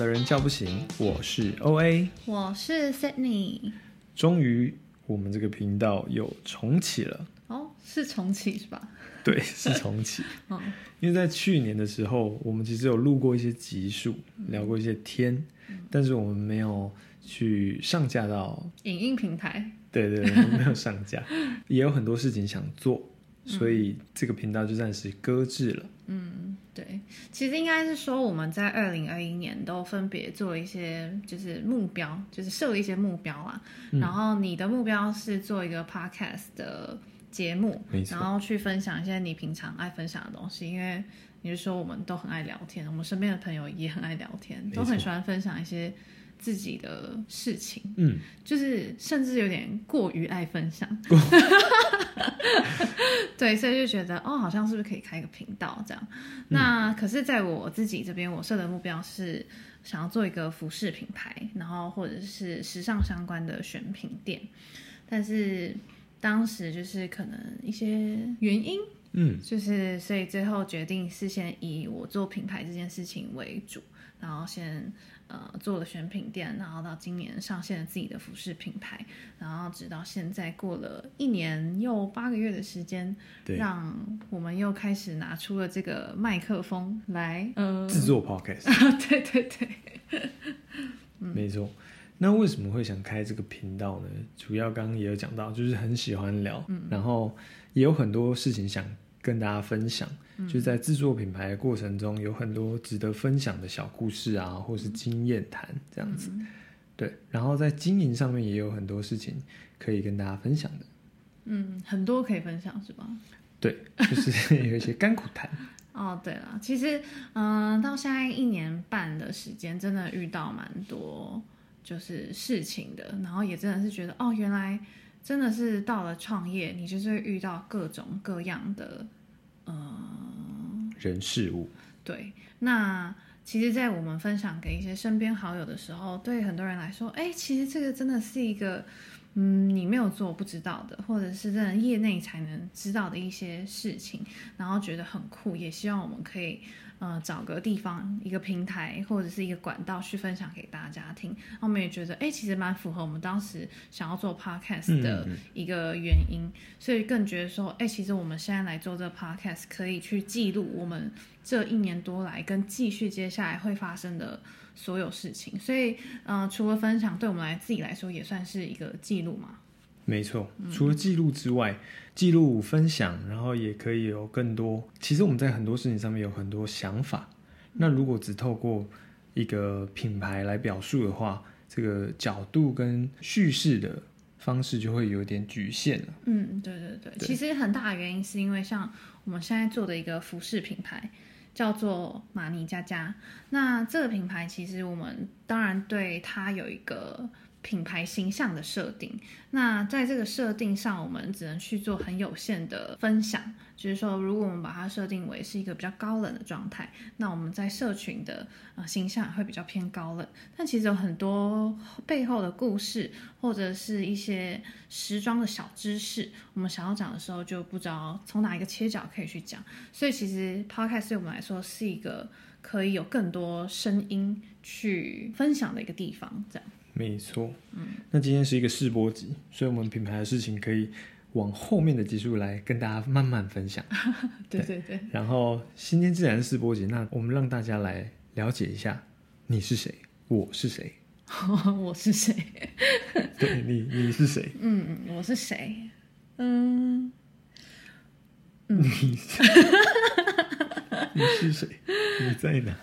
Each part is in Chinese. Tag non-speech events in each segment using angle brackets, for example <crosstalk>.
的人叫不醒，我是 O A。我是 Sydney。终于，我们这个频道又重启了。哦，是重启是吧？对，是重启。嗯，<laughs> 因为在去年的时候，我们其实有录过一些集数，聊过一些天，但是我们没有去上架到，影音平台。对对对，我们没有上架，<laughs> 也有很多事情想做，所以这个频道就暂时搁置了。嗯，对，其实应该是说我们在二零二一年都分别做了一些就是目标，就是设了一些目标啊。然后你的目标是做一个 podcast 的节目然后去分享一些你平常爱分享的东西，因为你是说我们都很爱聊天，我们身边的朋友也很爱聊天，都很喜欢分享一些自己的事情。嗯，就是甚至有点过于爱分享，<laughs> 对，所以就觉得哦，好像是不是可以开一个频道这样？那可是在我自己这边，我设的目标是想要做一个服饰品牌，然后或者是时尚相关的选品店，但是当时就是可能一些原因，嗯，就是所以最后决定是先以我做品牌这件事情为主，然后先呃做了选品店，然后到今年上线了自己的服饰品牌，然后直到现在过了一年又八个月的时间，对，让我们又开始拿出了这个麦克风来，呃，制作 podcast，<laughs> 对对对，没错。那为什么会想开这个频道呢？主要刚刚也有讲到，就是很喜欢聊，然后也有很多事情想跟大家分享。就是在制作品牌的过程中，有很多值得分享的小故事啊，或是经验谈这样子。对，然后在经营上面也有很多事情可以跟大家分享的。嗯，很多可以分享是吧？对，就是 <laughs> 有一些甘苦谈。<laughs> 哦，对了，其实，嗯、到现在一年半的时间，真的遇到蛮多就是事情的，然后也真的是觉得，哦，原来真的是到了创业，你就是会遇到各种各样的，嗯、人事物，对，那其实，在我们分享给一些身边好友的时候，对很多人来说，哎，其实这个真的是一个，嗯，你没有做不知道的，或者是真的业内才能知道的一些事情，然后觉得很酷，也希望我们可以，呃，找个地方、一个平台或者是一个管道去分享给大家听。我们也觉得，哎，其实蛮符合我们当时想要做 podcast 的嗯嗯一个原因，所以更觉得说，哎，其实我们现在来做这个 podcast，可以去记录我们这一年多来跟继续接下来会发生的所有事情。所以，呃，除了分享，对我们来自己来说也算是一个记录嘛。没错，除了记录之外，记录分享，然后也可以有更多。其实我们在很多事情上面有很多想法。那如果只透过一个品牌来表述的话，这个角度跟叙事的方式就会有点局限了。嗯，对对对，对其实很大的原因是因为像我们现在做的一个服饰品牌叫做玛尼佳佳，那这个品牌其实我们当然对它有一个品牌形象的设定，那在这个设定上，我们只能去做很有限的分享。就是说，如果我们把它设定为是一个比较高冷的状态，那我们在社群的呃形象也会比较偏高冷。但其实有很多背后的故事，或者是一些时装的小知识，我们想要讲的时候就不知道从哪一个切角可以去讲。所以其实 podcast 对我们来说是一个可以有更多声音去分享的一个地方。这样，没错，嗯，那今天是一个试播集，所以我们品牌的事情可以往后面的集数来跟大家慢慢分享。<laughs> 对对对，然后今天自然试播集，那我们让大家来了解一下你是谁，我是谁，<laughs> 我是谁？<laughs> 对你你是谁，嗯，我是谁？嗯，你你是谁，你在哪，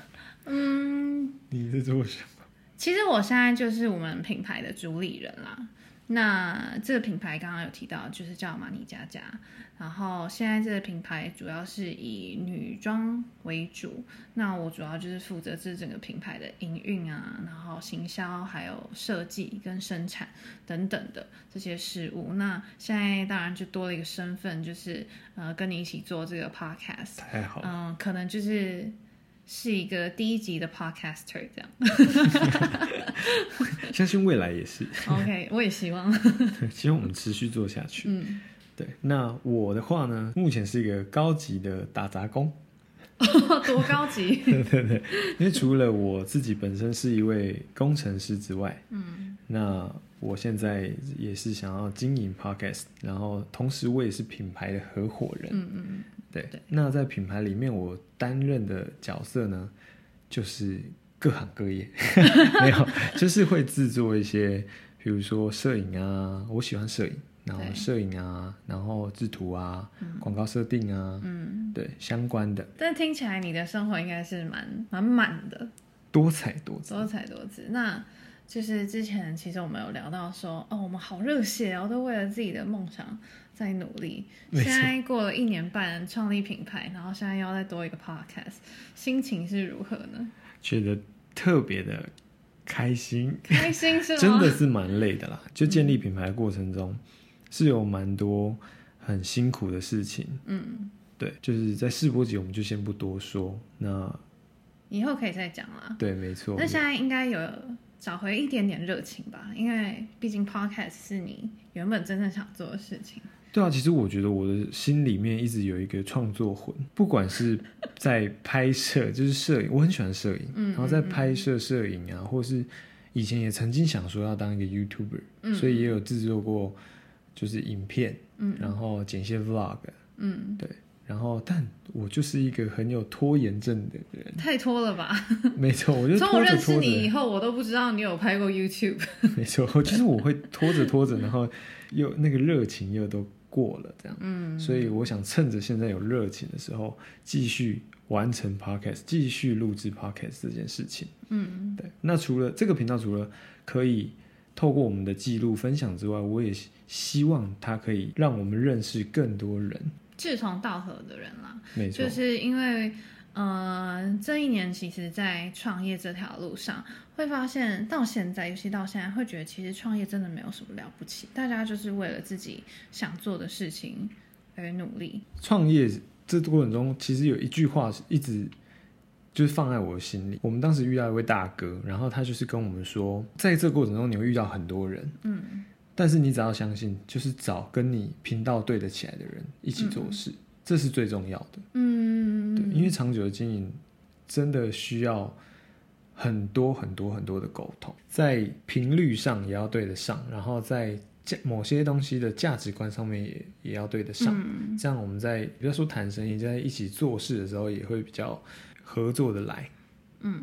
嗯，你在做什么？其实我现在就是我们品牌的主理人啦。那这个品牌刚刚有提到，就是叫马尼佳佳。然后现在这个品牌主要是以女装为主，那我主要就是负责这整个品牌的营运啊，然后行销，还有设计跟生产等等的这些事务。那现在当然就多了一个身份，就是呃跟你一起做这个 podcast。太好了，嗯，可能就是是一个第一集的 podcaster 这样。<laughs> 相信未来也是，OK，我也希望。希望我们持续做下去。嗯，对，那我的话呢，目前是一个高级的打杂工，<laughs> 多高级。<laughs> 对对对，因为除了我自己本身是一位工程师之外，嗯，那我现在也是想要经营 podcast，然后同时我也是品牌的合伙人，嗯嗯嗯，对。那在品牌里面，我担任的角色呢，就是各行各业，<laughs> 没有，就是会制作一些，比如说摄影啊，我喜欢摄影。然后摄影啊，然后制图啊，广告设定啊，嗯，对相关的。但听起来你的生活应该是蛮蛮满的，多彩多姿，多彩多姿。那就是之前其实我们有聊到说，哦，我们好热血哦，都为了自己的梦想在努力。现在过了一年半创立品牌，然后现在要再多一个 podcast，心情是如何呢？觉得特别的开心，开心是 <laughs> 吗？真的是蛮累的啦，就建立品牌过程中。是有蛮多很辛苦的事情，嗯，对，就是在试播集我们就先不多说，那以后可以再讲啦。对，没错。那现在应该有找回一点点热情吧，因为毕竟 podcast 是你原本真正想做的事情。对啊，其实我觉得我的心里面一直有一个创作魂，不管是在拍摄，就是摄影，我很喜欢摄影，嗯，然后在拍摄摄影啊，或是以前也曾经想说要当一个 YouTuber，嗯，所以也有制作过。就是影片，嗯，然后剪些 vlog，嗯，对，然后但我就是一个很有拖延症的人，太拖了吧？<laughs> 没错，我就从我认识你以后，我都不知道你有拍过 YouTube。<laughs> 没错，就是我会拖着拖着，然后又那个热情又都过了，这样，嗯，所以我想趁着现在有热情的时候，继续完成 podcast，继续录制 podcast 这件事情，嗯，对。那除了这个频道，除了可以。透过我们的记录分享之外，我也希望它可以让我们认识更多人，志同道合的人啦。没错，就是因为，呃，这一年其实，在创业这条路上，会发现到现在，尤其到现在，会觉得其实创业真的没有什么了不起，大家就是为了自己想做的事情而努力。创业这过程中，其实有一句话一直。就是放在我的心里。我们当时遇到一位大哥，然后他就是跟我们说，在这过程中你会遇到很多人，嗯，但是你只要相信，就是找跟你频道对得起来的人一起做事，这是最重要的，嗯，对，因为长久的经营真的需要很多很多很多的沟通，在频率上也要对得上，然后在价某些东西的价值观上面也也要对得上，这样我们在比如说谈生意，在一起做事的时候也会比较。合作的来，嗯，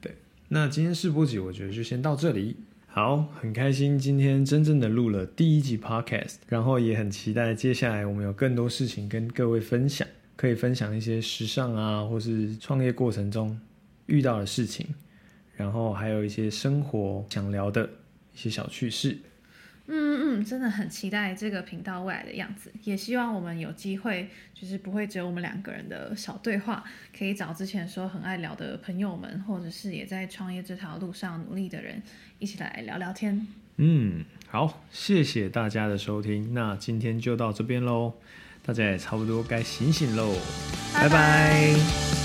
对，那今天试播集我觉得就先到这里。好，很开心今天真正的录了第一集 podcast，然后也很期待接下来我们有更多事情跟各位分享，可以分享一些时尚啊，或是创业过程中遇到的事情，然后还有一些生活想聊的一些小趣事。嗯嗯，真的很期待这个频道未来的样子，也希望我们有机会，就是不会只有我们两个人的小对话，可以找之前说很爱聊的朋友们，或者是也在创业这条路上努力的人，一起来聊聊天。嗯，好，谢谢大家的收听，那今天就到这边喽，大家也差不多该醒醒喽，拜拜。